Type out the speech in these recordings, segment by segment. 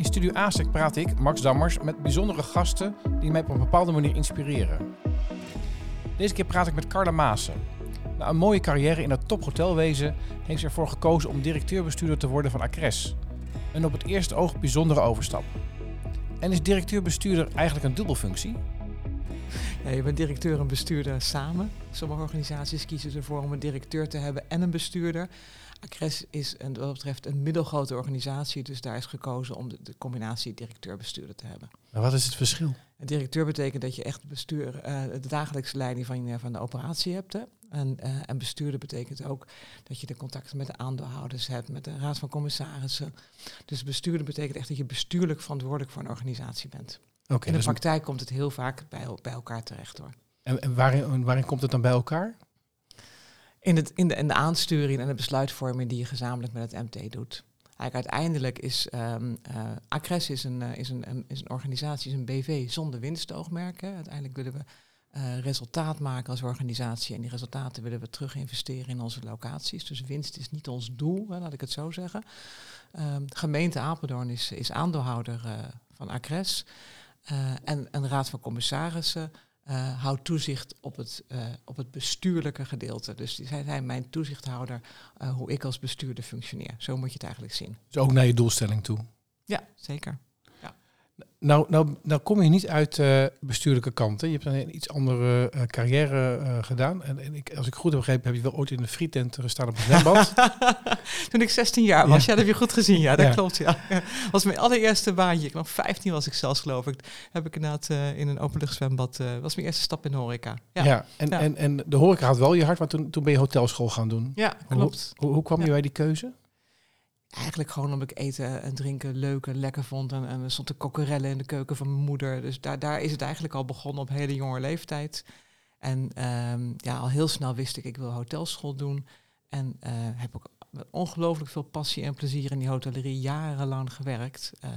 In Studio ASEC praat ik, Max Dammers, met bijzondere gasten die mij op een bepaalde manier inspireren. Deze keer praat ik met Carla Maassen. Na een mooie carrière in het tophotelwezen heeft ze ervoor gekozen om directeur-bestuurder te worden van Acres. Een op het eerste oog bijzondere overstap. En is directeur-bestuurder eigenlijk een dubbelfunctie? Je bent directeur en bestuurder samen. Sommige organisaties kiezen ervoor om een directeur te hebben en een bestuurder. Acres is een, wat dat betreft een middelgrote organisatie, dus daar is gekozen om de, de combinatie directeur-bestuurder te hebben. Maar wat is het verschil? Een directeur betekent dat je echt bestuur, uh, de dagelijkse leiding van, je, van de operatie hebt. Hè? En, uh, en bestuurder betekent ook dat je de contacten met de aandeelhouders hebt, met de raad van commissarissen. Dus bestuurder betekent echt dat je bestuurlijk verantwoordelijk voor een organisatie bent. Okay, in de dus praktijk komt het heel vaak bij, bij elkaar terecht hoor. En, en waarin, waarin komt het dan bij elkaar? In, het, in, de, in de aansturing en de besluitvorming die je gezamenlijk met het MT doet. Eigenlijk uiteindelijk is um, uh, Acres is een, uh, is, een, is een organisatie, is een BV zonder winstoogmerken. Uiteindelijk willen we uh, resultaat maken als organisatie en die resultaten willen we terug investeren in onze locaties. Dus winst is niet ons doel, hè, laat ik het zo zeggen. Um, gemeente Apeldoorn is, is aandeelhouder van Acres en een raad van commissarissen uh, houdt toezicht op het, uh, op het bestuurlijke gedeelte. Dus die zijn mijn toezichthouder uh, hoe ik als bestuurder functioneer. Zo moet je het eigenlijk zien. Dus ook naar je doelstelling toe? Ja, zeker. Nou, nou, nou kom je niet uit uh, bestuurlijke kanten. Je hebt een iets andere uh, carrière uh, gedaan. En, en ik, als ik goed heb begrepen, heb je wel ooit in de frietent gestaan op een zwembad. Toen ik 16 jaar was, ja. ja, dat heb je goed gezien. Ja, dat ja. klopt. Ja. was mijn allereerste baantje. Ik was 15 was ik zelfs, geloof ik. Heb ik inderdaad in een openluchtzwembad. was mijn eerste stap in de horeca. Ja, ja. En, En, en de horeca had wel je hart, maar toen, toen ben je hotelschool gaan doen. Ja, klopt. Hoe, hoe, hoe kwam je bij die keuze? Eigenlijk gewoon omdat ik eten en drinken leuk en lekker vond. En, en er stond de kokkerellen in de keuken van mijn moeder. Dus daar, daar is het eigenlijk al begonnen op hele jonge leeftijd. En um, ja, al heel snel wist ik, ik wil hotelschool doen. En uh, heb ook met ongelooflijk veel passie en plezier in die hotellerie jarenlang gewerkt. Uh,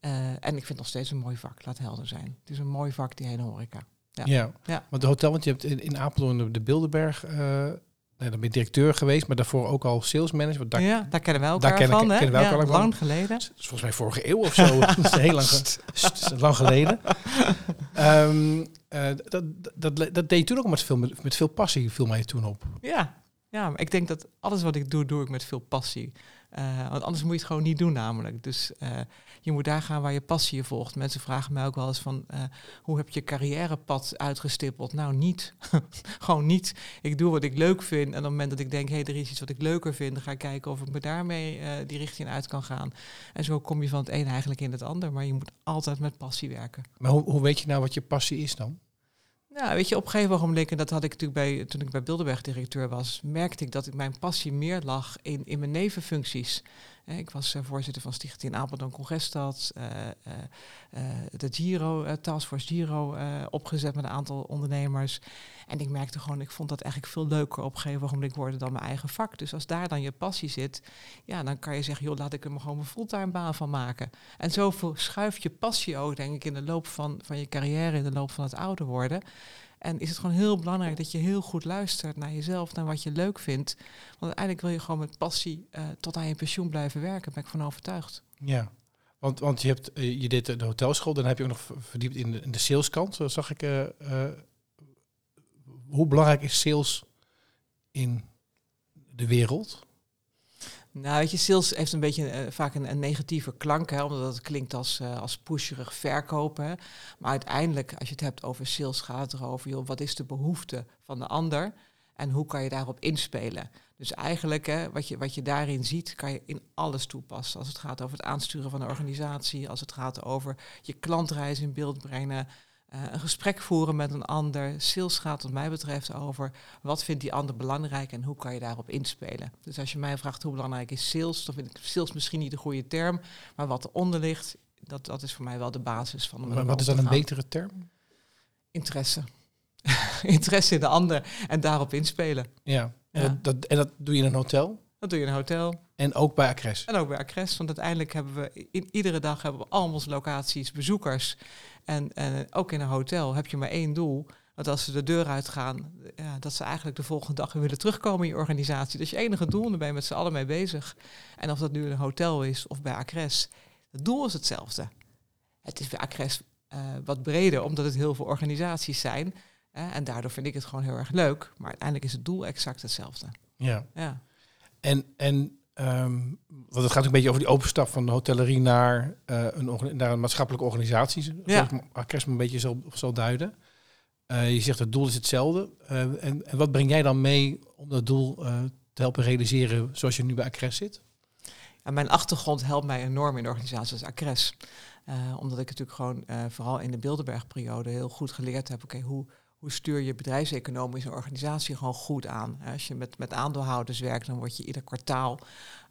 uh, en ik vind het nog steeds een mooi vak, laat helder zijn. Het is een mooi vak, die hele horeca. Ja, ja. ja. want de hotel, want je hebt in, in Apeldoorn de, de Bilderberg Nee, dan ben je directeur geweest, maar daarvoor ook al sales manager. Daar, ja, daar kennen we elkaar daar kennen, van, kennen we elkaar ja, lang geleden. Dat is volgens mij vorige eeuw of zo. dat is heel lang, lang geleden. um, uh, dat, dat, dat, deed je toen ook met veel, met veel passie, viel mij toen op. Ja, ja, maar ik denk dat alles wat ik doe, doe ik met veel passie. Uh, want anders moet je het gewoon niet doen namelijk. Dus uh, je moet daar gaan waar je passie je volgt. Mensen vragen mij ook wel eens van, uh, hoe heb je carrièrepad uitgestippeld? Nou, niet. gewoon niet. Ik doe wat ik leuk vind. En op het moment dat ik denk, hé, hey, er is iets wat ik leuker vind, dan ga ik kijken of ik me daarmee die richting uit kan gaan. En zo kom je van het een eigenlijk in het ander. Maar je moet altijd met passie werken. Maar hoe, hoe weet je nou wat je passie is dan? Nou, weet je, op een gegeven ogenblik, en dat had ik natuurlijk bij, toen ik bij Bilderberg directeur was, merkte ik dat ik mijn passie meer lag in, in mijn nevenfuncties. Ik was uh, voorzitter van Stichting Apeldoorn Congresstad, uh, uh, de Giro, Taskforce Giro, opgezet met een aantal ondernemers. En ik merkte gewoon, ik vond dat eigenlijk veel leuker op een gegeven moment dan mijn eigen vak. Dus als daar dan je passie zit, ja, dan kan je zeggen, joh, laat ik er maar gewoon een fulltime baan van maken. En zo schuif je passie ook, denk ik, in de loop van, van je carrière, in de loop van het ouder worden. En is het gewoon heel belangrijk dat je heel goed luistert naar jezelf, naar wat je leuk vindt. Want uiteindelijk wil je gewoon met passie uh, tot aan je pensioen blijven werken, ben ik van overtuigd. Ja, want, want je, hebt, uh, je deed de hotelschool, dan heb je ook nog verdiept in de, in de saleskant, zo zag ik. Hoe belangrijk is sales in de wereld? Nou, weet je, sales heeft een beetje uh, vaak een, een, negatieve klank, hè, omdat het klinkt als, uh, als pusherig verkopen. Maar uiteindelijk, als je het hebt over sales, gaat het erover, joh, wat is de behoefte van de ander en hoe kan je daarop inspelen? Dus eigenlijk, hè, wat, je, wat je daarin ziet, kan je in alles toepassen. Als het gaat over het aansturen van een organisatie, als het gaat over je klantreis in beeld brengen, uh, een gesprek voeren met een ander. Sales gaat wat mij betreft over wat vindt die ander belangrijk en hoe kan je daarop inspelen. Dus als je mij vraagt hoe belangrijk is sales, dan vind ik sales misschien niet de goede term, maar wat eronder ligt, dat, dat is voor mij wel de basis van. Maar wat is dan een betere term? Interesse. Interesse in de ander en daarop inspelen. Ja, en, ja. Dat, dat, en dat doe je in een hotel? Dat doe je in een hotel. En ook bij Acres? En ook bij Acres, want uiteindelijk hebben we in, iedere dag hebben we al onze locaties bezoekers. En, en ook in een hotel heb je maar één doel. Dat als ze de deur uitgaan, ja, dat ze eigenlijk de volgende dag weer willen terugkomen in je organisatie. Dat is je enige doel en daar ben je met z'n allen mee bezig. En of dat nu een hotel is of bij Acres, Het doel is hetzelfde. Het is bij Acres uh, wat breder, omdat het heel veel organisaties zijn. en daardoor vind ik het gewoon heel erg leuk. Maar uiteindelijk is het doel exact hetzelfde. Ja. ja. En, en um, want het gaat een beetje over die overstap van de hotellerie naar, uh, een, naar een maatschappelijke organisatie. Ja. Acres een beetje zal, zal duiden. Uh, je zegt het doel is hetzelfde. Uh, en, en, wat breng jij dan mee om dat doel te helpen realiseren zoals je nu bij Acres zit? Mijn achtergrond helpt mij enorm in de organisatie als Acres. Omdat ik natuurlijk gewoon vooral in de Bilderbergperiode heel goed geleerd heb, oké, hoe, hoe stuur je bedrijfseconomische organisatie gewoon goed aan? Als je met, met aandeelhouders werkt, dan word je ieder kwartaal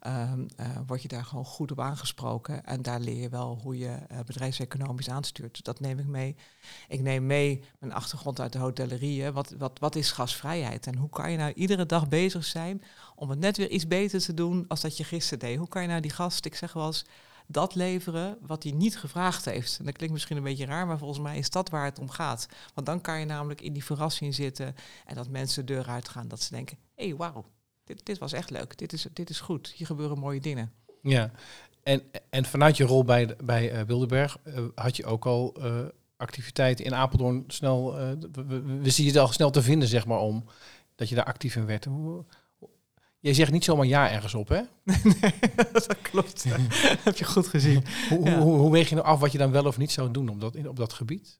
um, uh, word je daar gewoon goed op aangesproken. En daar leer je wel hoe je uh, bedrijfseconomisch aanstuurt. Dat neem ik mee. Ik neem mee mijn achtergrond uit de hotellerie. Wat, wat, wat is gasvrijheid? En hoe kan je nou iedere dag bezig zijn om het net weer iets beter te doen als dat je gisteren deed? Hoe kan je nou die gast, ik zeg wel eens dat leveren wat hij niet gevraagd heeft. En dat klinkt misschien een beetje raar, maar volgens mij is dat waar het om gaat. Want dan kan je namelijk in die verrassing zitten en dat mensen de deur uitgaan. Dat ze denken, hé, hey, wauw, dit, dit was echt leuk. Dit is, dit is goed. Hier gebeuren mooie dingen. Ja, en, en vanuit je rol bij, bij uh, Wildeberg uh, had je ook al uh, activiteiten in Apeldoorn snel... we, we zien het al snel te vinden, zeg maar, om dat je daar actief in werd. Jij zegt niet zomaar ja ergens op, hè? nee, dat klopt. dat heb je goed gezien. Hoe, hoe, hoe, weeg je nou af wat je dan wel of niet zou doen op dat, op dat gebied?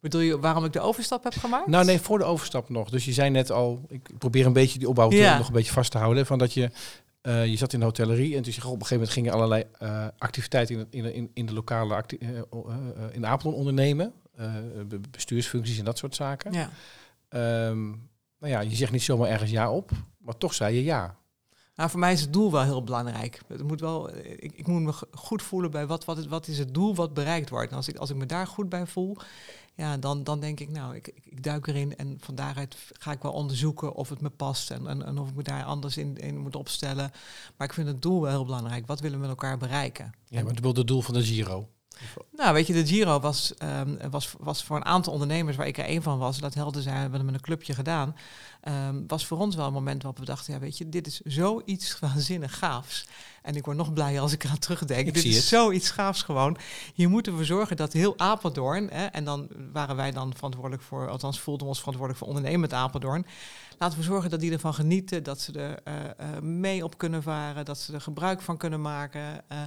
Bedoel je waarom ik de overstap heb gemaakt? Nou nee, voor de overstap nog. Dus je zei net al, ik probeer een beetje die opbouw ja. nog een beetje vast te houden. Van dat je, uh, je zat in de hotellerie en toen op een gegeven moment gingen allerlei uh, activiteiten in, in, in, in de lokale acti uh, in Apeldoorn ondernemen. bestuursfuncties en dat soort zaken. Ja. Um, nou ja, je zegt niet zomaar ergens ja op, maar toch zei je ja. Nou, voor mij is het doel wel heel belangrijk. Het moet wel, ik, ik moet me goed voelen bij wat, wat, wat is het doel wat bereikt wordt. En als ik, als ik me daar goed bij voel, ja, dan, dan denk ik, nou, ik, ik, duik erin en van daaruit ga ik wel onderzoeken of het me past en, en, en of ik me daar anders in, in moet opstellen. Maar ik vind het doel wel heel belangrijk. Wat willen we met elkaar bereiken? Ja, maar het doel van de Giro. Nou, weet je, de Giro was, um, was, was voor een aantal ondernemers, waar ik er één van was, dat helden zijn, we hebben met een clubje gedaan, um, was voor ons wel een moment waarop we dachten, ja, weet je, dit is zoiets waanzinnig gaafs. En ik word nog blijer als ik eraan terugdenk. Ik dit is het. zoiets gaafs gewoon. Hier moeten we zorgen dat heel Apeldoorn, hè, en dan waren wij dan verantwoordelijk voor, althans voelden we ons verantwoordelijk voor ondernemend Apeldoorn. Laten we zorgen dat die ervan genieten, dat ze er uh, uh, mee op kunnen varen, dat ze er gebruik van kunnen maken. Uh,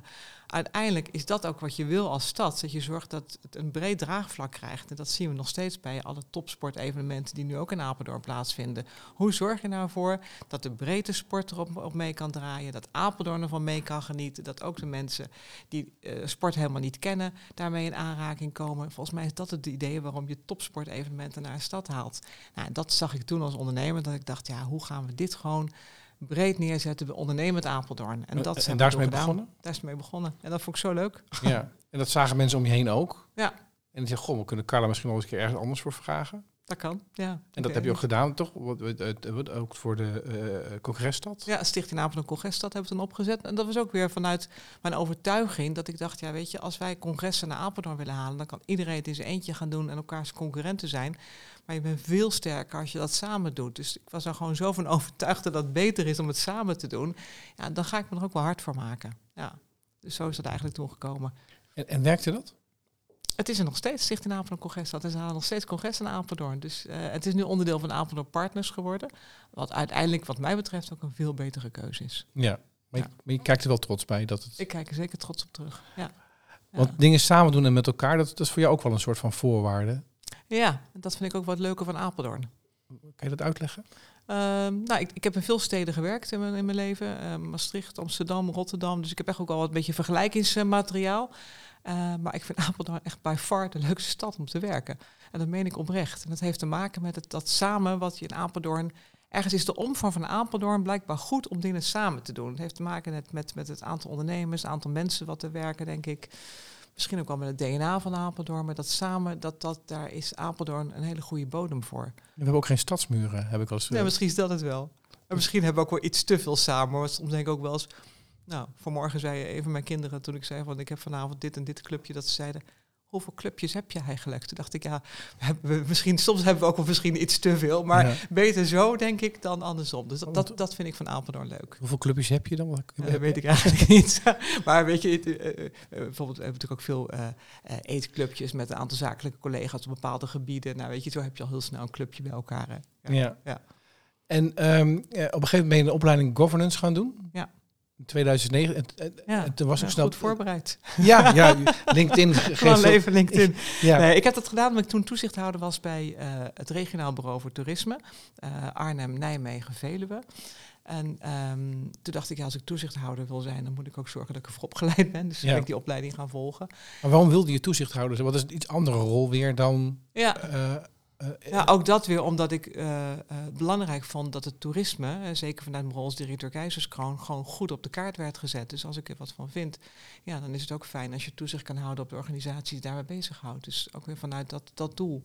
uiteindelijk is dat ook wat je wil als stad. Dat je zorgt dat het een breed draagvlak krijgt. En dat zien we nog steeds bij alle topsportevenementen die nu ook in Apeldoorn plaatsvinden. Hoe zorg je nou voor dat de breedte sport erop op mee kan draaien, dat Apeldoorn ervan mee kan genieten, dat ook de mensen die sport helemaal niet kennen, daarmee in aanraking komen. Volgens mij is dat het idee waarom je topsportevenementen naar een stad haalt. Nou, dat zag ik toen als ondernemer, dat ik dacht, ja, hoe gaan we dit gewoon breed neerzetten bij ondernemend Apeldoorn. En, dat en daar is mee begonnen? Daar is mee begonnen. En dat vond ik zo leuk. Ja, en dat zagen mensen om je heen ook? Ja. En die zeggen, goh, we kunnen Carla misschien wel eens een keer ergens anders voor vragen. Dat kan, ja. En dat heb je ook gedaan, toch? Ook voor de uh, congresstad? Ja, Stichting Apeldoorn Congresstad hebben we toen opgezet. En dat was ook weer vanuit mijn overtuiging dat ik dacht, ja weet je, als wij congressen naar Apeldoorn willen halen, dan kan iedereen het in zijn eentje gaan doen en elkaars concurrenten zijn. Maar je bent veel sterker als je dat samen doet. Dus ik was er gewoon zo van overtuigd dat het beter is om het samen te doen. Ja, dan ga ik me er ook wel hard voor maken. Ja. Dus zo is dat eigenlijk toen gekomen. En, en werkte dat? Het is er nog steeds, Stichting Apeldoorn Congres. Dat is nog steeds congres in Apeldoorn. Dus uh, het is nu onderdeel van Apeldoorn Partners geworden. Wat uiteindelijk, wat mij betreft, ook een veel betere keuze is. Ja, maar, Je, maar je, kijkt er wel trots bij dat het... Ik kijk er zeker trots op terug, ja. Want dingen samen doen en met elkaar, dat, dat is voor jou ook wel een soort van voorwaarde. Ja, dat vind ik ook wat leuker van Apeldoorn. Kan je dat uitleggen? Um, nou, ik, ik, heb in veel steden gewerkt in mijn, in mijn leven. Uh, Maastricht, Amsterdam, Rotterdam. Dus ik heb echt ook al wat beetje vergelijkingsmateriaal. Uh, maar ik vind Apeldoorn echt bij far de leukste stad om te werken. En dat meen ik oprecht. En dat heeft te maken met het, dat samen wat je in Apeldoorn... Ergens is de omvang van Apeldoorn blijkbaar goed om dingen samen te doen. Het heeft te maken met, met, met het aantal ondernemers, het aantal mensen wat er werken, denk ik. Misschien ook wel met het DNA van Apeldoorn, maar dat samen, dat, dat, daar is Apeldoorn een hele goede bodem voor. We hebben ook geen stadsmuren, heb ik al eens... Ja, misschien is dat het wel. En misschien hebben we ook wel iets te veel samen. Maar soms denk ik ook wel eens... Nou, vanmorgen zei even mijn kinderen toen ik zei van ik heb vanavond dit en dit clubje, dat ze zeiden, hoeveel clubjes heb je eigenlijk? Toen dacht ik, ja, we misschien, soms hebben we ook wel misschien iets te veel, maar beter zo, denk ik, dan andersom. Dus dat, dat, dat vind ik van Apeldoorn leuk. Hoeveel clubjes heb je dan? dat weet ik eigenlijk niet. maar weet je, bijvoorbeeld, we hebben natuurlijk ook veel eetclubjes met een aantal zakelijke collega's op bepaalde gebieden. Nou, weet je, zo heb je al heel snel een clubje bij elkaar. Ja. ja. En um, op een gegeven moment ben je een opleiding governance gaan doen. Ja. In 2009. En, en, ja, toen was ik snel goed voorbereid. Ja, ja LinkedIn. Gewoon leven LinkedIn. ja. Nee, ik heb dat gedaan omdat ik toen toezichthouder was bij uh, het regionaal bureau voor toerisme. Uh, Arnhem, Nijmegen, Veluwe. En um, toen dacht ik, ja, als ik toezichthouder wil zijn, dan moet ik ook zorgen dat ik ervoor opgeleid ben. Dus ja. ben ik die opleiding gaan volgen. Maar waarom wilde je toezichthouder zijn? Wat is een iets andere rol weer dan ja. Uh, ja, ook dat weer omdat ik uh, belangrijk vond dat het toerisme, zeker vanuit mijn rol als directeur Keizerskroon, gewoon goed op de kaart werd gezet. Dus als ik er wat van vind, ja, dan is het ook fijn als je toezicht kan houden op de organisatie die daarmee bezighoudt. Dus ook weer vanuit dat, dat doel.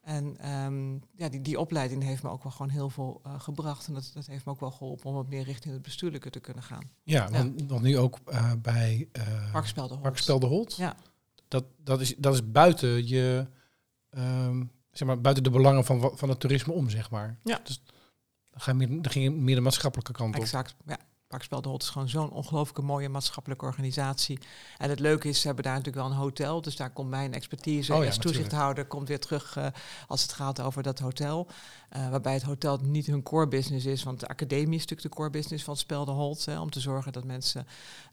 En um, ja, die, die opleiding heeft me ook wel gewoon heel veel gebracht. En dat, dat heeft me ook wel geholpen om wat meer richting het bestuurlijke te kunnen gaan. Ja, ja. Want, nu ook bij Parkspel de Holt. Ja. Dat, dat, is, dat is buiten je... Um, zeg maar, buiten de belangen van, van het toerisme om, zeg maar. Ja. Dus dan, ga je meer, dan ging je meer de maatschappelijke kant op. Exact, ja. Parkspel de Hot is gewoon zo'n ongelooflijke mooie maatschappelijke organisatie. En het leuke is, ze hebben daar natuurlijk wel een hotel. Dus daar komt mijn expertise oh, ja, als toezichthouder komt weer terug uh, als het gaat over dat hotel. Uh, waarbij het hotel niet hun core business is. Want de academie is natuurlijk de core business van Spel de Holt. Hè, om te zorgen dat mensen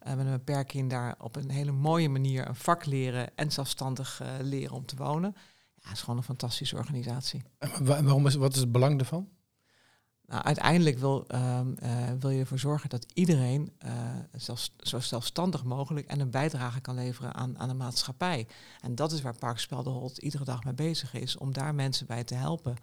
uh, met een beperking daar op een hele mooie manier een vak leren en zelfstandig leren om te wonen. Ja, het is gewoon een fantastische organisatie. En waarom is, wat is het belang ervan? Nou, uiteindelijk wil, uh, uh, wil je ervoor zorgen dat iedereen uh, zelfs, zo zelfstandig mogelijk en een bijdrage kan leveren aan, aan de maatschappij. En dat is waar Parkspel de Holt iedere dag mee bezig is, om daar mensen bij te helpen.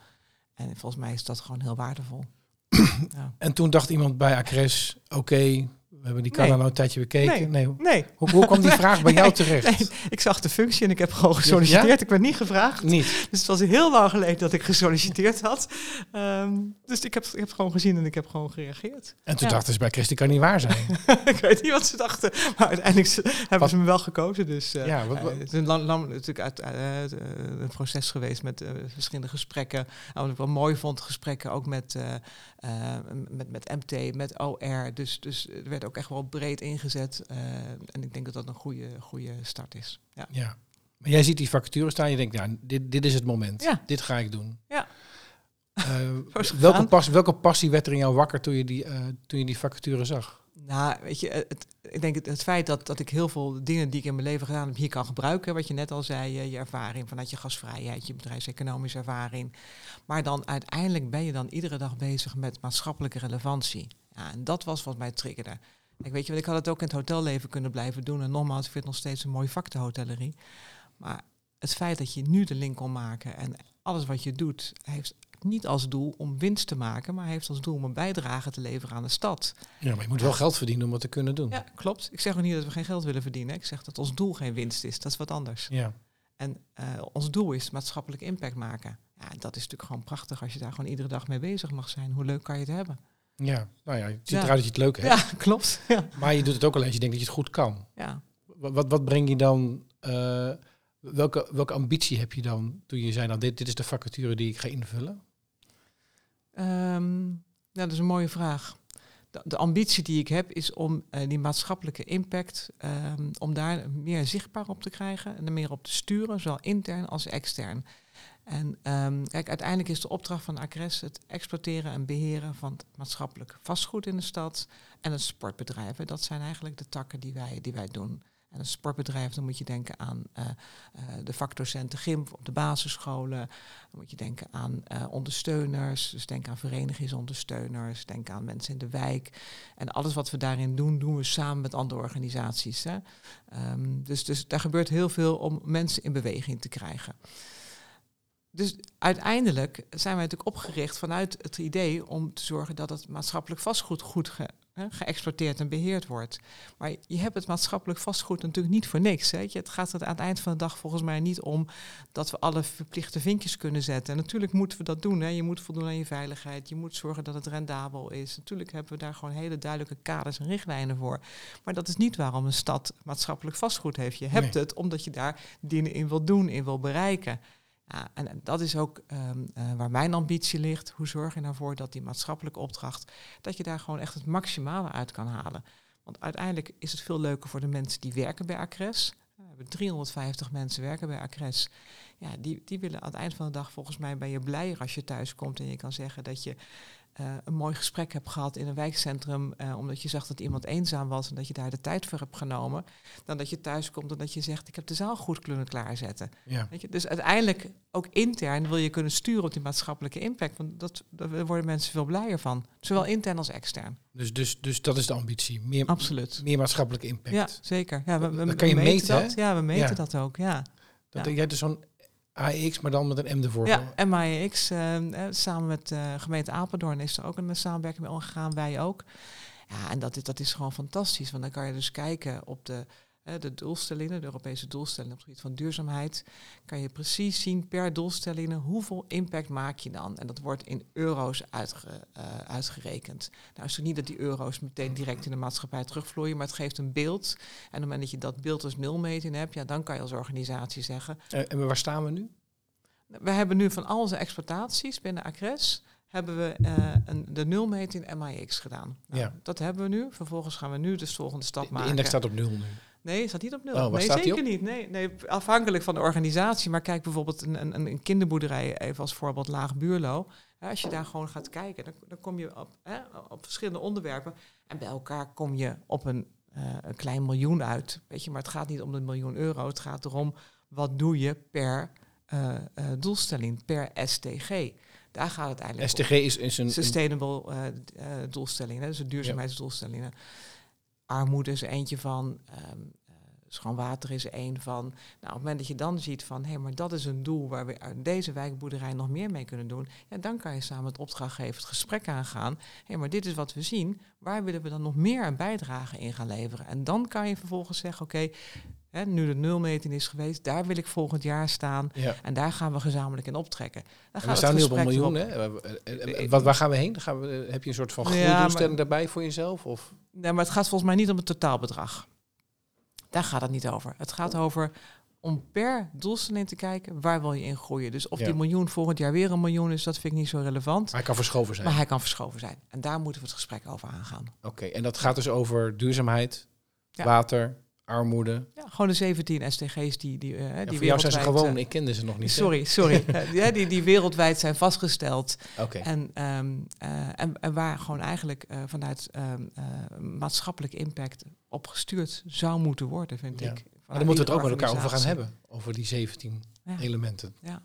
En volgens mij is dat gewoon heel waardevol. ja. En toen dacht iemand bij Acres, oké, we hebben die kanaal nou een tijdje bekeken. Nee. nee. Hoe, hoe kwam die vraag bij jou terecht? ik zag de functie en ik heb gewoon gesolliciteerd. Ik werd niet gevraagd. Niet. Dus het was heel lang geleden dat ik gesolliciteerd had. Um, dus ik heb, ik heb het gewoon gezien en ik heb gewoon gereageerd. En toen dachten ze bij Christy kan niet waar zijn. ik weet niet wat ze dachten. Maar uiteindelijk hebben ze me wel gekozen. Dus uh, ja, wat, wat? Uh, het is een lang, lang natuurlijk uit, uh, een proces geweest met verschillende gesprekken. En wat ik wel mooi vond, gesprekken ook met, met, met MT, met OR. Dus, dus er werd ook echt wel breed ingezet. Uh, en ik denk dat dat een goede, goede start is. Ja. ja. Maar jij ziet die vacature staan, je denkt, ja, dit, dit is het moment. Ja. Dit ga ik doen. Ja. Uh, welke, pas, welke passie werd er in jou wakker toen je die, toen je die vacature zag? Nou, weet je, het, ik denk het, feit dat, dat ik heel veel dingen die ik in mijn leven gedaan heb hier kan gebruiken. Wat je net al zei, je, je ervaring vanuit je gasvrijheid, je bedrijfseconomische ervaring. Maar dan uiteindelijk ben je dan iedere dag bezig met maatschappelijke relevantie. Ja, en dat was wat mij triggerde. Ik weet je, ik had het ook in het hotelleven kunnen blijven doen. En nogmaals, ik vind het nog steeds een mooi vak. Maar het feit dat je nu de link kon maken en alles wat je doet, heeft niet als doel om winst te maken, maar heeft als doel om een bijdrage te leveren aan de stad. Ja, maar je moet wel geld verdienen om wat te kunnen doen. Ja, klopt. Ik zeg ook niet dat we geen geld willen verdienen. Ik zeg dat ons doel geen winst is. Dat is wat anders. Ja. En uh, ons doel is maatschappelijk impact maken. Ja, dat is natuurlijk gewoon prachtig als je daar gewoon iedere dag mee bezig mag zijn. Hoe leuk kan je het hebben? Ja, nou ja, het ziet eruit dat je het leuk hebt. Ja, klopt. Ja. Maar je doet het ook alleen als je denkt dat je het goed kan. Ja. Wat, wat, wat breng je dan, uh, welke, welke ambitie heb je dan toen je zei, nou dit, dit is de vacature die ik ga invullen? Um, ja, dat is een mooie vraag. De, ambitie die ik heb is om uh, die maatschappelijke impact, um, om daar meer zichtbaar op te krijgen en er meer op te sturen, zowel intern als extern. En um, kijk, uiteindelijk is de opdracht van Acres het exploiteren en beheren van het maatschappelijk vastgoed in de stad en het sportbedrijven. Dat zijn eigenlijk de takken die wij, die wij doen. En een sportbedrijf, dan moet je denken aan uh, de vakdocenten gym op de basisscholen. Dan moet je denken aan uh, ondersteuners. Dus denk aan verenigingsondersteuners. Denk aan mensen in de wijk. En alles wat we daarin doen, doen we samen met andere organisaties. Hè. Um, dus, dus daar gebeurt heel veel om mensen in beweging te krijgen. Dus uiteindelijk zijn wij natuurlijk opgericht vanuit het idee om te zorgen dat het maatschappelijk vastgoed goed hè, geëxploiteerd en beheerd wordt. Maar je hebt het maatschappelijk vastgoed natuurlijk niet voor niks. Hè. Het gaat er aan het eind van de dag volgens mij niet om dat we alle verplichte vinkjes kunnen zetten. En natuurlijk moeten we dat doen. Hè. Je moet voldoen aan je veiligheid. Je moet zorgen dat het rendabel is. Natuurlijk hebben we daar gewoon hele duidelijke kaders en richtlijnen voor. Maar dat is niet waarom een stad maatschappelijk vastgoed heeft. Je hebt het omdat je daar dingen in wil doen, in wil bereiken. Ja, en dat is ook um, uh, waar mijn ambitie ligt. Hoe zorg je nou dat die maatschappelijke opdracht, dat je daar gewoon echt het maximale uit kan halen. Want uiteindelijk is het veel leuker voor de mensen die werken bij Acres. We hebben 350 mensen werken bij Acres. Ja, die, die willen aan het eind van de dag volgens mij ben je blijer als je thuis komt en je kan zeggen dat je uh, een mooi gesprek hebt gehad in een wijkcentrum, uh, omdat je zag dat iemand eenzaam was en dat je daar de tijd voor hebt genomen, dan dat je thuis komt en dat je zegt, ik heb de zaal goed kunnen klaarzetten. Ja. Weet je? Dus uiteindelijk, ook intern, wil je kunnen sturen op die maatschappelijke impact, want dat, daar worden mensen veel blijer van, zowel intern als extern. Dus, dus, dus dat is de ambitie, meer, Absoluut. meer maatschappelijke impact. Ja, zeker. Ja, we, we, meten, dat. Ja, we meten ja. dat ook, ja. Dat. Jij dus zo'n AEX, maar dan met een M ervoor. Ja, MAEX. Uh, samen met uh, gemeente Apeldoorn is er ook een samenwerking mee omgegaan. Wij ook. Ja, en dat dat is gewoon fantastisch. Want dan kan je dus kijken op de, de doelstellingen, de Europese doelstellingen op het gebied van duurzaamheid. Kan je precies zien per doelstellingen hoeveel impact maak je dan. En dat wordt in euro's uitge, uitgerekend. Nou is het niet dat die euro's meteen direct in de maatschappij terugvloeien, maar het geeft een beeld. En op het moment dat je dat beeld als nulmeting hebt, ja, dan kan je als organisatie zeggen. en waar staan we nu? We hebben nu van al onze exploitaties binnen Acres hebben we uh, een, de nulmeting MIX gedaan. Nou, ja. Dat hebben we nu. Vervolgens gaan we nu de volgende stap de, maken. De index staat op nul nu. Nee, staat niet op nul. Oh, nee, zeker op? niet. Nee, nee, afhankelijk van de organisatie. Maar kijk bijvoorbeeld een, een, een kinderboerderij, even als voorbeeld Laag Buurlo. Ja, als je daar gewoon gaat kijken, dan, dan kom je op, hè, op verschillende onderwerpen. En bij elkaar kom je op een, uh, een klein miljoen uit. Weet je, maar het gaat niet om de miljoen euro. Het gaat erom, wat doe je per uh, uh, doelstelling, per STG. Daar gaat het eigenlijk STG is, is een... Sustainable uh, doelstellingen, dus de duurzaamheidsdoelstellingen. Ja. Armoede is eentje van, um, schoon water is één van. Nou, op het moment dat je dan ziet van, hé, hey, maar dat is een doel waar we uit deze wijkboerderij nog meer mee kunnen doen, ja, dan kan je samen met opdrachtgever het gesprek aangaan. Hé, hey, maar dit is wat we zien, waar willen we dan nog meer een bijdrage in gaan leveren? En dan kan je vervolgens zeggen, oké, okay, nu de nulmeting is geweest, daar wil ik volgend jaar staan. Ja. En daar gaan we gezamenlijk in optrekken. Dan we staan nu op een miljoen. Hè? Wat, waar gaan we heen? Gaan we, heb je een soort van groeidoelstelling ja, daarbij voor jezelf? Of? Nee, maar het gaat volgens mij niet om het totaalbedrag. Daar gaat het niet over. Het gaat over om per doelstelling te kijken, waar wil je in groeien. Dus of Ja. die miljoen volgend jaar weer een miljoen is, dat vind ik niet zo relevant. Maar hij kan verschoven zijn. Maar hij kan verschoven zijn. En daar moeten we het gesprek over aangaan. Oké, en dat gaat dus over duurzaamheid, Ja. water, armoede. Ja, gewoon de 17 SDG's die, die, uh, Ja, die voor jou zijn ze wereldwijd, gewoon, eh, ik kende ze nog niet. Sorry, sorry. Eh, ja, die, die wereldwijd zijn vastgesteld. Oké, En, ehm, eh, en, en waar gewoon eigenlijk eh, vanuit ehm, eh, maatschappelijke impact op gestuurd zou moeten worden, vind Ja. ik. maar dan moeten we het ook met elkaar over gaan hebben. Over die 17 Ja. elementen. Ja.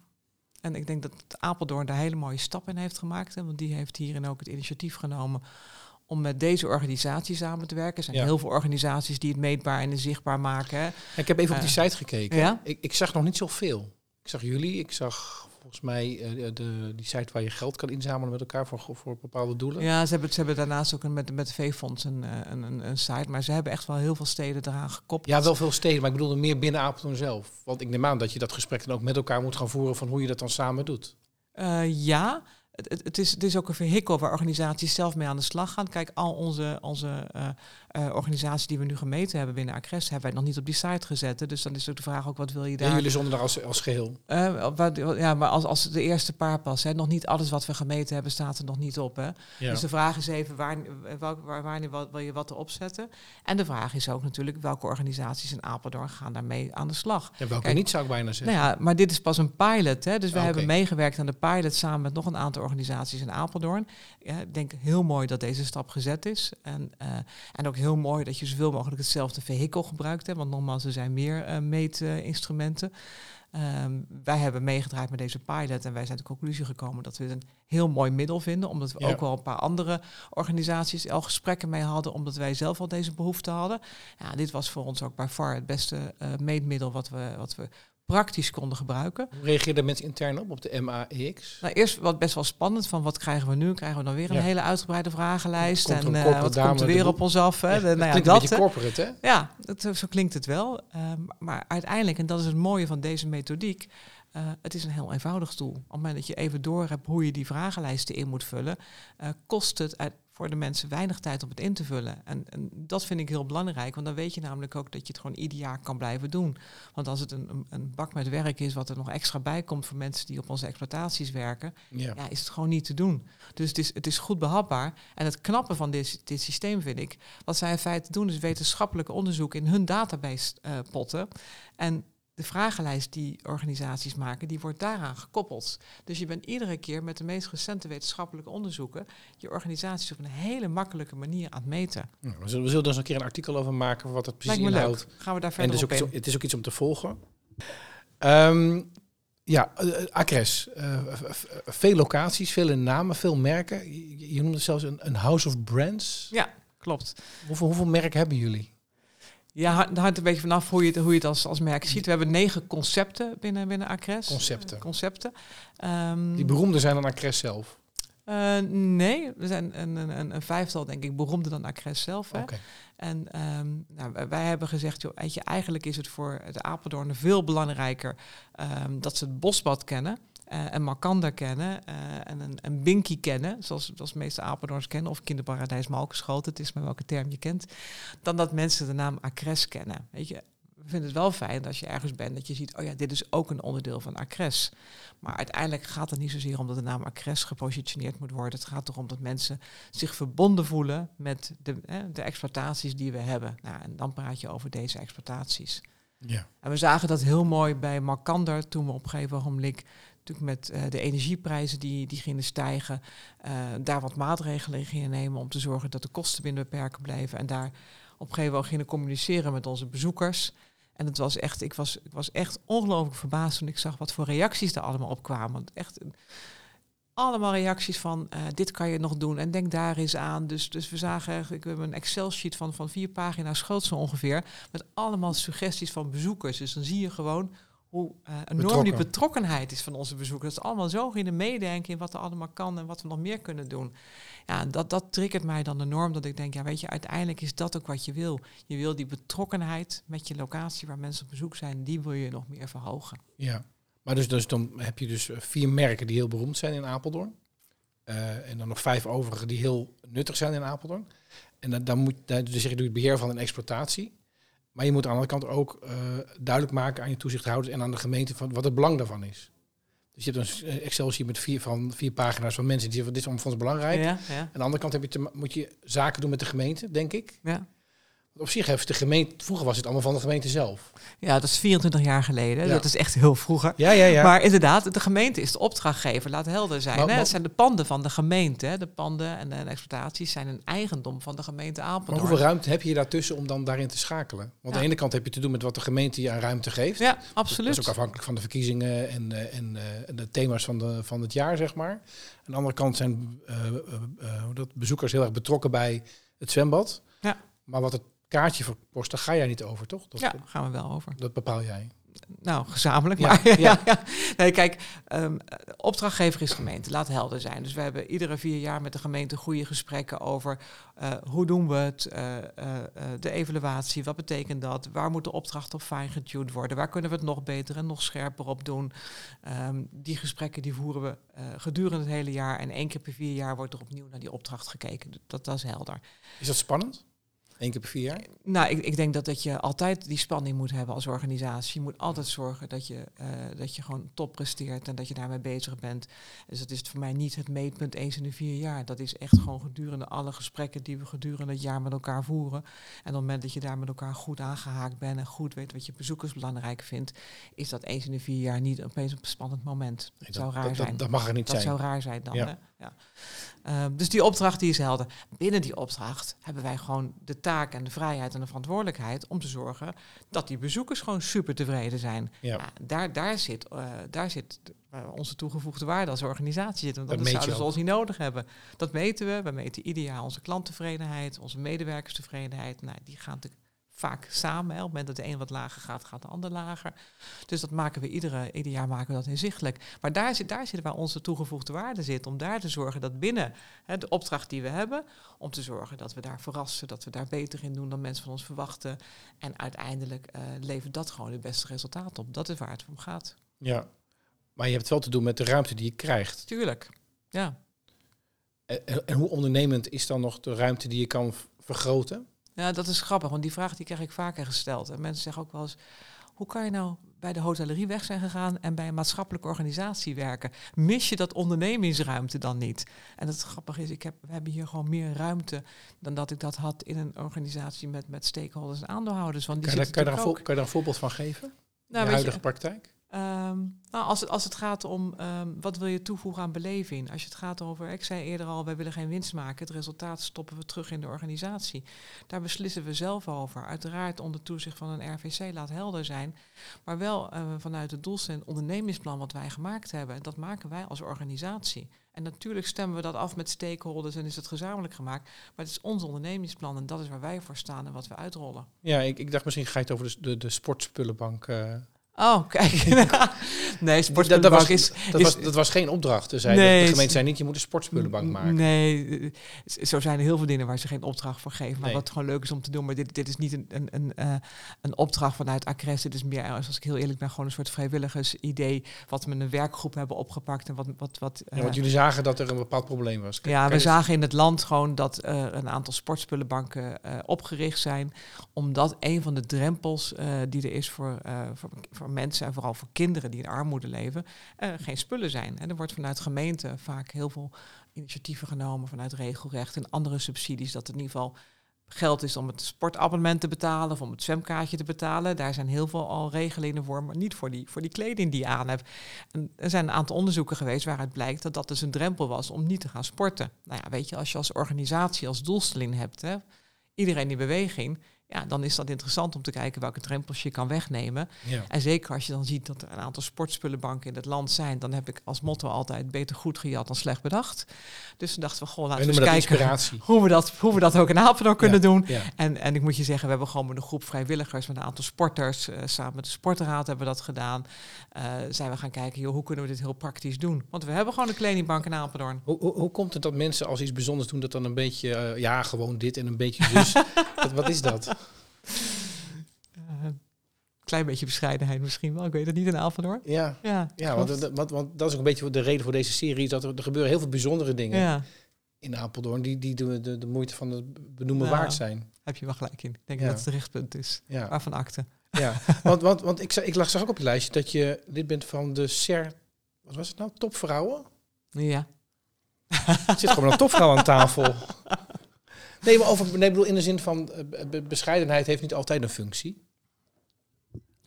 En ik denk dat Apeldoorn daar hele mooie stap in heeft gemaakt. Hè, want die heeft hierin ook het initiatief genomen om met deze organisatie samen te werken. Er zijn Ja. heel veel organisaties die het meetbaar en zichtbaar maken. hè. Ik heb even op die Eh, site gekeken. ja? Ik, ik zag nog niet zoveel. Ik zag jullie, ik zag volgens mij eh, de, die site waar je geld kan inzamelen met elkaar voor, voor bepaalde doelen. Ja, ze hebben, ze hebben daarnaast ook een, met, met de V-fonds een, eh, een, een, een site. Maar ze hebben echt wel heel veel steden eraan gekoppeld. Ja, wel veel steden, maar ik bedoelde meer binnen Apeldoorn zelf. Want ik neem aan dat je dat gesprek dan ook met elkaar moet gaan voeren van hoe je dat dan samen doet. Ja, het, het, is, is ook een vehikel waar organisaties zelf mee aan de slag gaan. Kijk, al onze, onze eh, eh, organisaties die we nu gemeten hebben binnen Acres, hebben wij nog niet op die site gezet. hè. Dus dan is ook de vraag ook, wat wil je Ja, daar... jullie zonder daar als, als geheel. Eh, wat- ja, maar als, als de eerste paar pas, hè, nog niet alles wat we gemeten hebben, staat er nog niet op. Hè. Ja. Dus de vraag is even, waar, welk, waar, wanneer wil je wat erop zetten? En de vraag is ook natuurlijk, welke organisaties in Apeldoorn gaan daarmee aan de slag? ja, welke Kijk, niet zou ik bijna zeggen. Nou ja, maar dit is pas een pilot. Hè? Dus wij Ah, hebben meegewerkt aan de pilot samen met nog een aantal organisaties in Apeldoorn. Ja, ik denk heel mooi dat deze stap gezet is. En, eh, en ook heel mooi dat je zoveel mogelijk hetzelfde vehikel gebruikt. Hè? Want nogmaals, er zijn meer eh, meetinstrumenten. Ehm, wij hebben meegedraaid met deze pilot en wij zijn tot de conclusie gekomen dat we het een heel mooi middel vinden. Omdat we Ja. ook wel een paar andere organisaties al gesprekken mee hadden, omdat wij zelf al deze behoefte hadden. Ja, dit was voor ons ook bij far het beste eh, meetmiddel wat we, wat we praktisch konden gebruiken. Hoe reageerden mensen intern op, op de MAEX? Nou, eerst wat best wel spannend van wat krijgen we nu? Krijgen we dan weer een Ja. hele uitgebreide vragenlijst? En eh, corporate wat komt er weer op ons af? Hè? Ja, De- dat nou ja, klinkt een dat, beetje hè. corporate, hè? Ja, dat, zo klinkt het wel. Ehm, maar uiteindelijk, en dat is het mooie van deze methodiek, eh, het is een heel eenvoudig tool. Op het moment dat je even door hebt hoe je die vragenlijsten in moet vullen, eh, kost het uit- voor de mensen weinig tijd om het in te vullen. En, en dat vind ik heel belangrijk, want dan weet je namelijk ook dat je het gewoon ieder jaar kan blijven doen. Want als het een, een, bak met werk is wat er nog extra bij komt voor mensen die op onze exploitaties werken, Ja. ja, is het gewoon niet te doen. Dus het is, het is goed behapbaar. En het knappe van dit, dit systeem vind ik, wat zij in feite doen, is wetenschappelijke onderzoek in hun database eh, potten. En de vragenlijst die organisaties maken, die wordt daaraan gekoppeld. Dus je bent iedere keer met de meest recente wetenschappelijke onderzoeken je organisaties op een hele makkelijke manier aan het meten. Nou, we, zullen, we zullen er eens een keer een artikel over maken wat het precies inhoudt. leuk. Gaan we daar En verder het is, op iets, het is ook iets om te volgen. Ehm, ja, eh, Acres. eh, v- v- veel locaties, veel namen, veel merken. Je, je noemde het zelfs een, een house of brands. Ja, klopt. Hoeveel, hoeveel merken hebben jullie? Ja, het hangt een beetje vanaf hoe je het, hoe je het als, als merk ziet. We hebben negen concepten binnen, binnen Acres. Concepten. Concepten. Ehm, Die beroemder zijn dan Acres zelf. Eh, nee, er zijn een, een, een, een vijftal, denk ik, beroemder dan Acres zelf. Hè? En ehm, nou, wij- hebben gezegd, joh, weet je, eigenlijk is het voor de Apeldoorn veel belangrijker ehm, dat ze het bosbad kennen. Eh, en Markander kennen eh, en een, een Binky kennen, zoals, zoals de meeste Apeldoorns kennen, of kinderparadijs Malkenschoten, het is maar welke term je kent, dan dat mensen de naam Acres kennen. Weet je, we vinden het wel fijn als je ergens bent dat je ziet, oh ja, dit is ook een onderdeel van Acres. Maar uiteindelijk gaat het niet zozeer om dat de naam Acres gepositioneerd moet worden. Het gaat erom dat mensen zich verbonden voelen met de, hè, de exploitaties die we hebben. Nou, en dan praat je over deze exploitaties. Ja. En we zagen dat heel mooi bij Markander toen we op een gegeven ogenblik met eh, de energieprijzen die, die gingen stijgen, eh, daar wat maatregelen in gingen nemen om te zorgen dat de kosten binnen beperken bleven. En daar op een gegeven moment gingen communiceren met onze bezoekers. En het was echt, ik was, ik was echt ongelooflijk verbaasd toen ik zag wat voor reacties er allemaal op kwamen. Echt allemaal reacties van eh, dit kan je nog doen en denk daar eens aan. Dus, dus we zagen eigenlijk, we hebben een Excel-sheet van, van vier pagina's groot zo ongeveer, met allemaal suggesties van bezoekers. Dus dan zie je gewoon hoe eh, enorm die Betrokken. betrokkenheid is van onze bezoekers. Dat is allemaal zo in de meedenken in wat er allemaal kan en wat we nog meer kunnen doen. Ja, dat, dat triggert mij dan enorm, dat ik denk, ja weet je, uiteindelijk is dat ook wat je wil. Je wil die betrokkenheid met je locatie waar mensen op bezoek zijn, die wil je nog meer verhogen. ja. Maar dus, dus dan heb je dus eh, vier merken die heel beroemd zijn in Apeldoorn. Eh, en dan nog vijf overige die heel nuttig zijn in Apeldoorn. En dan, dan moet dan, dus je het beheer van een exploitatie. Maar je moet aan de andere kant ook eh, duidelijk maken aan je toezichthouders en aan de gemeente van wat het belang daarvan is. Dus je hebt een Excel-sheet met vier, van vier pagina's van mensen die zeggen, dit is voor ons belangrijk. Ja, ja, Aan de andere kant heb je te moet je zaken doen met de gemeente, denk ik. ja. Op zich heeft de gemeente, vroeger was het allemaal van de gemeente zelf. ja, dat is 24 jaar geleden. Ja. Dat is echt heel vroeger. Ja, ja, ja. Maar inderdaad, de gemeente is de opdrachtgever, laat helder zijn. Maar- hè. maar- Het zijn de panden van de gemeente. hè. De panden en de exploitaties zijn een eigendom van de gemeente Maar Apeldoorn. hoeveel ruimte heb je daartussen om dan daarin te schakelen? Want aan de ene kant heb je te doen met wat de gemeente je aan ruimte geeft. Ja, Dat absoluut. is ook afhankelijk van de verkiezingen en, eh, en, eh, en de thema's van, de, van het jaar, zeg maar. Aan de andere kant zijn eh, dat, bezoekers heel erg betrokken bij het zwembad. Ja. Maar wat het kaartje voor daar ga jij niet over, toch? Dat, Ja, gaan we wel over. dat bepaal jij. Nou, gezamenlijk. Ja, maar, ja. Nee, kijk, ehm, opdrachtgever is gemeente. Laat helder zijn. Dus we hebben iedere vier jaar met de gemeente goede gesprekken over eh, hoe doen we het, eh, eh, de evaluatie, wat betekent dat, waar moet de opdracht op fine-getuned worden, waar kunnen we het nog beter en nog scherper op doen. Ehm, die gesprekken die voeren we gedurende het hele jaar en één keer per vier jaar wordt er opnieuw naar die opdracht gekeken. Dat, dat is helder. Is dat spannend? Eén keer per vier jaar? Nou, ik, ik denk dat, dat je altijd die spanning moet hebben als organisatie. Je moet altijd zorgen dat je, eh, dat je gewoon top presteert en dat je daarmee bezig bent. Dus dat is voor mij niet het meetpunt eens in de vier jaar. Dat is echt gewoon gedurende alle gesprekken die we gedurende het jaar met elkaar voeren. En op het moment dat je daar met elkaar goed aangehaakt bent en goed weet wat je bezoekers belangrijk vindt, is dat eens in de vier jaar niet opeens een spannend moment. Nee, dat, zou raar dat, zijn. dat, dat mag er niet Dat zijn. zou raar zijn dan. Ja. Hè? Ja. Ehm, dus die opdracht die is helder. Binnen die opdracht hebben wij gewoon de taak en de vrijheid en de verantwoordelijkheid om te zorgen dat die bezoekers gewoon super tevreden zijn. Ja. Ja, daar, daar zit, eh, daar zit waar onze toegevoegde waarde als organisatie zit. Want Dat zouden ze ons niet nodig hebben. Dat meten we. We meten ieder jaar onze klanttevredenheid, onze medewerkerstevredenheid. Nou, die gaan natuurlijk vaak samen. Hè. Op het moment dat de een wat lager gaat, gaat de ander lager. Dus dat maken we iedere, ieder jaar maken we dat inzichtelijk. Maar daar zit, daar zit waar onze toegevoegde waarde zit. Om daar te zorgen dat binnen hè, de opdracht die we hebben, om te zorgen dat we daar verrassen, dat we daar beter in doen dan mensen van ons verwachten. En uiteindelijk uh, levert dat gewoon het beste resultaat op. Dat is waar het om gaat. Ja, maar je hebt wel te doen met de ruimte die je krijgt. Tuurlijk, ja. En, en hoe ondernemend is dan nog de ruimte die je kan vergroten? Ja, dat is grappig, want die vraag die krijg ik vaker gesteld. En mensen zeggen ook wel eens, hoe kan je nou bij de hotellerie weg zijn gegaan en bij een maatschappelijke organisatie werken? Mis je dat ondernemingsruimte dan niet? En het grappige is, ik heb, we hebben hier gewoon meer ruimte dan dat ik dat had in een organisatie met, met stakeholders en aandeelhouders. Want die kan, je, kan, je daar een kan je daar een voorbeeld van geven? Nou, de huidige praktijk? Ehm, nou, als, het, als het gaat om ehm, wat wil je toevoegen aan beleving. Als je het gaat over, ik zei eerder al, wij willen geen winst maken. Het resultaat stoppen we terug in de organisatie. Daar beslissen we zelf over. Uiteraard onder toezicht van een RVC, laat helder zijn. Maar wel uh, vanuit het doelstelling ondernemingsplan wat wij gemaakt hebben. En dat maken wij als organisatie. En natuurlijk stemmen we dat af met stakeholders en is het gezamenlijk gemaakt. Maar het is ons ondernemingsplan en dat is waar wij voor staan en wat we uitrollen. Ja, ik, ik dacht misschien ga je het over de, de, sportspullenbank uh, Oh, kijk. nee, sportspullenbank dat, was, is, dat, was, dat was geen opdracht. Dus nee, de gemeente zei niet, je moet een sportspullenbank maken. Nee, zo zijn er heel veel dingen waar ze geen opdracht voor geven. Maar wat gewoon leuk is om te doen. Maar dit, dit is niet een, een, een, uh, een opdracht vanuit Acres. Dit is meer, als ik heel eerlijk ben, gewoon een soort vrijwilligersidee. Wat we met een werkgroep hebben opgepakt. En wat, wat, wat, uh, ja, want jullie zagen dat er een bepaald probleem was. ja, we zagen in het land gewoon dat er een aantal sportspullenbanken uh, opgericht zijn. Omdat een van de drempels die er is voor, voor, voor mensen en vooral voor kinderen die in armoede leven, uh, geen spullen zijn. En er wordt vanuit gemeenten vaak heel veel initiatieven genomen vanuit regelrecht en andere subsidies, dat in ieder geval geld is om het sportabonnement te betalen of om het zwemkaartje te betalen. Daar zijn heel veel al regelingen voor, maar niet voor die, voor die kleding die je aan hebt. En er zijn een aantal onderzoeken geweest waaruit blijkt dat dat dus een drempel was om niet te gaan sporten. Nou ja, weet je, als je als organisatie als doelstelling hebt, hè, iedereen in beweging, ja, dan is dat interessant om te kijken welke drempels je kan wegnemen. Ja. En zeker als je dan ziet dat er een aantal sportspullenbanken in het land zijn, dan heb ik als motto altijd beter goed gejat dan slecht bedacht. Dus dan dachten we, goh, laten we eens kijken hoe we, dat, hoe we dat ook in Apeldoorn kunnen doen. En, en ik moet je zeggen, we hebben gewoon met een groep vrijwilligers, met een aantal sporters, uh, samen met de sportraad hebben we dat gedaan. Uh, zijn we gaan kijken, joh, hoe kunnen we dit heel praktisch doen? Want we hebben gewoon een kledingbank in Apeldoorn. Hoe, hoe, hoe komt het dat mensen als iets bijzonders doen, dat dan een beetje, uh, ja, gewoon dit en een beetje dus. wat, wat is dat? Uh, klein beetje bescheidenheid misschien wel. Ik weet het niet in Apeldoorn. Ja, ja, ja want, want, want, dat is ook een beetje de reden voor deze serie. Is dat er, er gebeuren heel veel bijzondere dingen ja. in Apeldoorn. Die, die de, de, de moeite van het benoemen waard zijn. Heb je wel gelijk in. Ik denk dat het het richtpunt is. Ja. Waarvan akte. Ja, want, want, want ik, ik lag, zag ook op je lijstje dat je lid bent van de SER... Wat was het nou? Topvrouwen? Ja. Er zit gewoon een topvrouw aan tafel. Nee, maar over, nee, bedoel, in de zin van uh, bescheidenheid heeft niet altijd een functie.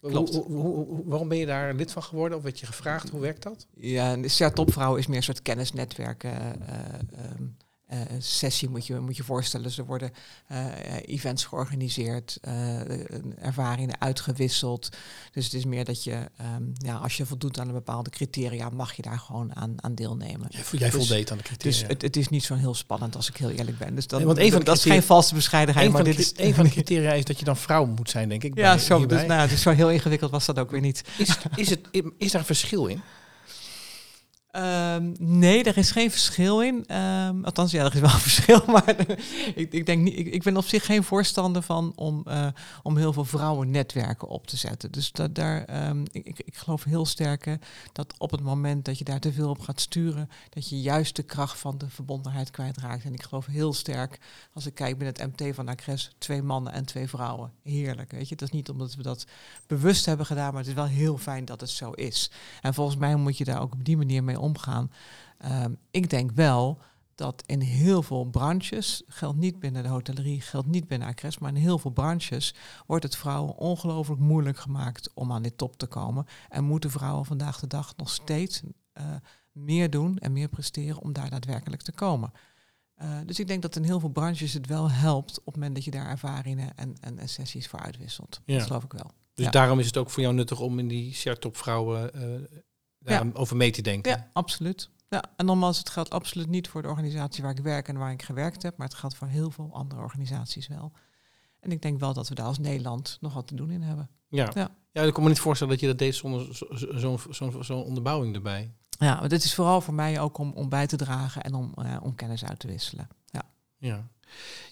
Klopt. Hoe, hoe, waarom ben je daar lid van geworden? Of werd je gevraagd? Hoe werkt dat? Ja, de Topvrouw is meer een soort kennisnetwerk. Uh, um, uh, sessie moet je moet je voorstellen. Dus er worden uh, events georganiseerd, uh, ervaringen uitgewisseld. Dus het is meer dat je, um, ja, als je voldoet aan een bepaalde criteria, mag je daar gewoon aan, aan deelnemen. Jij, jij dus, voldeed aan de criteria. Dus het, het is niet zo heel spannend als ik heel eerlijk ben. Dus dan, want een van dat is geen valse bescheidenheid. maar dit is een van de criteria is dat je dan vrouw moet zijn, denk ik. Ja, zo, dus, nou, dus zo heel ingewikkeld was dat ook weer niet. Is, is, het, is daar een verschil in? Um, nee, er is geen verschil in. Um, althans, ja, er is wel een verschil. Maar ik, ik, denk niet, ik, ik, ben op zich geen voorstander van om, uh, om heel veel vrouwennetwerken op te zetten. Dus dat, daar, um, ik, ik, geloof heel sterk dat op het moment dat je daar te veel op gaat sturen, dat je juist de kracht van de verbondenheid kwijtraakt. En ik geloof heel sterk, als ik kijk binnen het MT van Acres, twee mannen en twee vrouwen. Heerlijk, weet je. Dat is niet omdat we dat bewust hebben gedaan, maar het is wel heel fijn dat het zo is. En volgens mij moet je daar ook op die manier mee omgaan. Um, ik denk wel dat in heel veel branches, geldt niet binnen de hotellerie, geldt niet binnen Acres, maar in heel veel branches wordt het vrouwen ongelooflijk moeilijk gemaakt om aan dit top te komen. En moeten vrouwen vandaag de dag nog steeds uh, meer doen en meer presteren om daar daadwerkelijk te komen. Uh, dus ik denk dat in heel veel branches het wel helpt op het moment dat je daar ervaringen en, en, sessies voor uitwisselt. Ja. Dat geloof ik wel. Dus ja. daarom is het ook voor jou nuttig om in die share topvrouwen uh, ja. over mee te denken. Ja, absoluut. Ja, en nogmaals, het geldt absoluut niet voor de organisatie waar ik werk en waar ik gewerkt heb, maar het geldt voor heel veel andere organisaties wel. En ik denk wel dat we daar als Nederland nog wat te doen in hebben. Ja. Ja. ja. ik kan me niet voorstellen dat je dat deed zonder zo- zo- zo'n onderbouwing erbij. Ja, maar dit is vooral voor mij ook om, om bij te dragen en om, eh, om kennis uit te wisselen. Ja. Ja.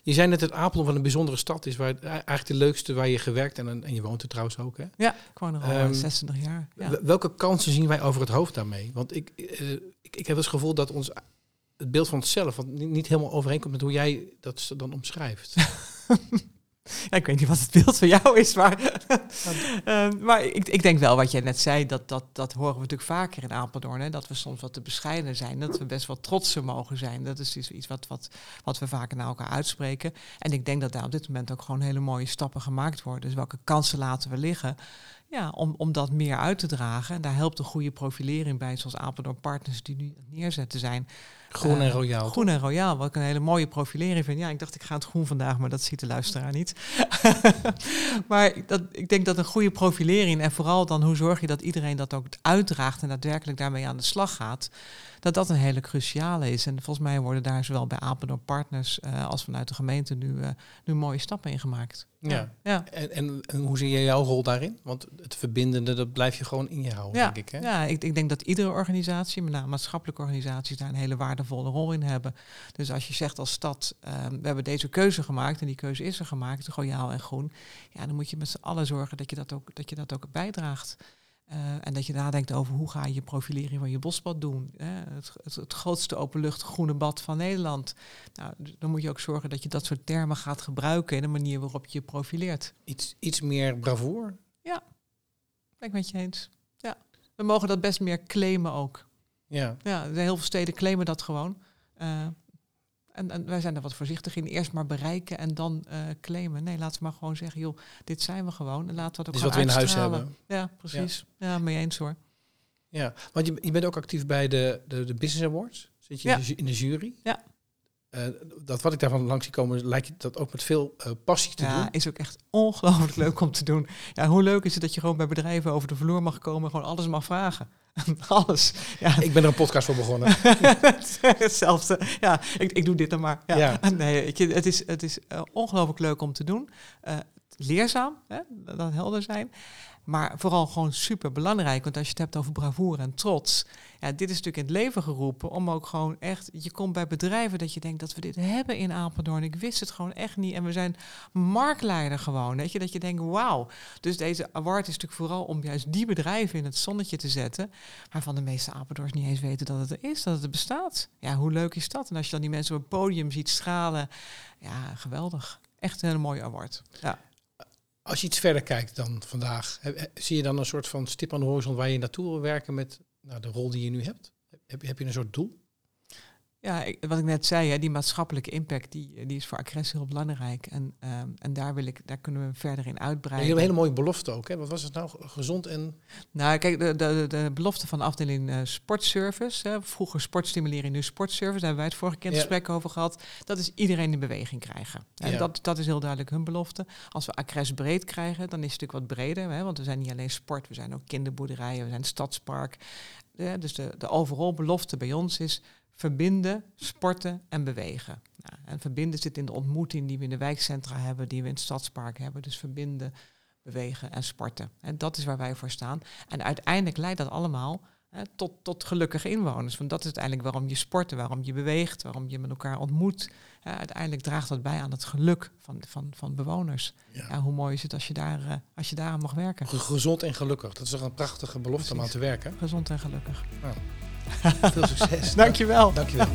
Je zei net dat Apeldoorn van een bijzondere stad is, waar, eigenlijk de leukste waar je gewerkt en, en je woont er trouwens ook. Hè? Ja, ik woon er al 26 jaar. Ja. Wel- Welke kansen zien wij over het hoofd daarmee? Want ik, eh, ik, ik heb het gevoel dat ons het beeld van onszelf niet helemaal overeenkomt met hoe jij dat dan omschrijft. Ja, ik weet niet wat het beeld van jou is, maar, Ehm, maar ik, ik denk wel wat jij net zei, dat, dat, dat horen we natuurlijk vaker in Apeldoorn. Hè, dat we soms wat te bescheiden zijn, dat we best wel trotser mogen zijn. Dat is iets, iets wat, wat, wat we vaker naar elkaar uitspreken. En ik denk dat daar op dit moment ook gewoon hele mooie stappen gemaakt worden. Dus welke kansen laten we liggen? Ja, om, om dat meer uit te dragen. En daar helpt een goede profilering bij, zoals Apeldoorn Partners die nu aan het neerzetten zijn. Groen en Eh, royaal. Groen en royaal, wat ik een hele mooie profilering vind. Ja, ik dacht ik ga het groen vandaag, maar dat ziet de luisteraar niet. maar dat, ik denk dat een goede profilering en vooral dan hoe zorg je dat iedereen dat ook uitdraagt en daadwerkelijk daarmee aan de slag gaat, dat dat een hele cruciale is. En volgens mij worden daar zowel bij Apeldoorn Partners eh, als vanuit de gemeente nu, eh, nu mooie stappen in gemaakt. Ja. ja. En, en, en hoe zie je jouw rol daarin? Want het verbindende, dat blijf je gewoon in je houden, Ja, denk ik. Hè? ja ik, ik denk dat iedere organisatie, met name maatschappelijke organisaties, daar een hele waardevolle rol in hebben. Dus als je zegt als stad, ehm, we hebben deze keuze gemaakt en die keuze is er gemaakt, royaal en groen, ja, dan moet je met z'n allen zorgen dat je dat ook, dat je dat ook bijdraagt. Eh, en dat je nadenkt over hoe ga je je profilering van je bosbad doen. Hè? Het, het, het grootste openlucht groene bad van Nederland. Nou, dan moet je ook zorgen dat je dat soort termen gaat gebruiken in de manier waarop je je profileert. Iets, iets meer bravoer. Ben ik met je eens. Ja. We mogen dat best meer claimen ook. Ja. Ja, heel veel steden claimen dat gewoon. Eh, en, en wij zijn er wat voorzichtig in. Eerst maar bereiken en dan eh, claimen. Nee, laten we maar gewoon zeggen, joh, dit zijn we gewoon. En laten we het ook is wat we in huis hebben. Ja, precies. Ja, mee eens hoor. Ja, want je, je bent ook actief bij de, de, de Business Awards. Zit je Ja. in de jury? Ja. Eh, dat wat ik daarvan langs zie komen, lijkt je dat ook met veel eh, passie te Ja, doen. is ook echt ongelooflijk leuk om te doen. Ja, hoe leuk is het dat je gewoon bij bedrijven over de vloer mag komen en gewoon alles mag vragen. alles. Ja, Ik ben er een podcast voor begonnen. Hetzelfde. Ja, ik, ik doe dit dan maar. Ja. Ja. Nee, je, het is, het is eh, ongelooflijk leuk om te doen. Leerzaam, hè? dat helder zijn. Maar vooral gewoon super belangrijk. Want als je het hebt over bravoure en trots. Ja, dit is natuurlijk in het leven geroepen. Om ook gewoon echt. Je komt bij bedrijven dat je denkt dat we dit hebben in Apeldoorn. Ik wist het gewoon echt niet. En we zijn marktleider gewoon. Weet je, dat je denkt, wauw. Dus deze award is natuurlijk vooral om juist die bedrijven in het zonnetje te zetten. Waarvan de meeste Apeldoorns niet eens weten dat het er is, dat het bestaat. Ja, hoe leuk is dat? En als je dan die mensen op het podium ziet stralen. Ja, geweldig. Echt een hele mooie award. Ja. Als je iets verder kijkt dan vandaag, zie je dan een soort van stip aan de horizon waar je naartoe wil werken met nou, de rol die je nu hebt? Heb, heb je een soort doel? Ja, ik- wat ik net zei, hè, die maatschappelijke impact, die, die is voor Acres heel belangrijk. En, ehm, en daar, wil ik, daar kunnen we verder in Ja, uitbreiden. je hebt een hele mooie belofte ook. Hè? Wat was het nou? Gezond en... Nou, kijk, de, de, de belofte van de afdeling eh, sportservice, hè, vroeger sportstimulering, nu sportservice, daar hebben wij het vorige keer Ja. gesprek over gehad, dat is iedereen in beweging krijgen. En Ja. dat, dat is heel duidelijk hun belofte. Als we Acres breed krijgen, dan is het natuurlijk wat breder, hè, want we zijn niet alleen sport, we zijn ook kinderboerderijen, we zijn stadspark. Ja, dus de, de overal belofte bij ons is verbinden, sporten en bewegen. Nou, en verbinden zit in de ontmoeting die we in de wijkcentra hebben, die we in het stadspark hebben. Dus verbinden, bewegen en sporten. En dat is waar wij voor staan. En uiteindelijk leidt dat allemaal hè, tot, tot gelukkige inwoners. Want dat is uiteindelijk waarom je sport, waarom je beweegt, waarom je met elkaar ontmoet. Hè, uiteindelijk draagt dat bij aan het geluk van, van, van bewoners. Ja. Ja, hoe mooi is het als je, daar, eh, als je daaraan mag werken. Ge- Gezond en gelukkig. Dat is toch een prachtige belofte om aan te werken. Gezond en gelukkig. Veel succes. Dankjewel. Dankjewel.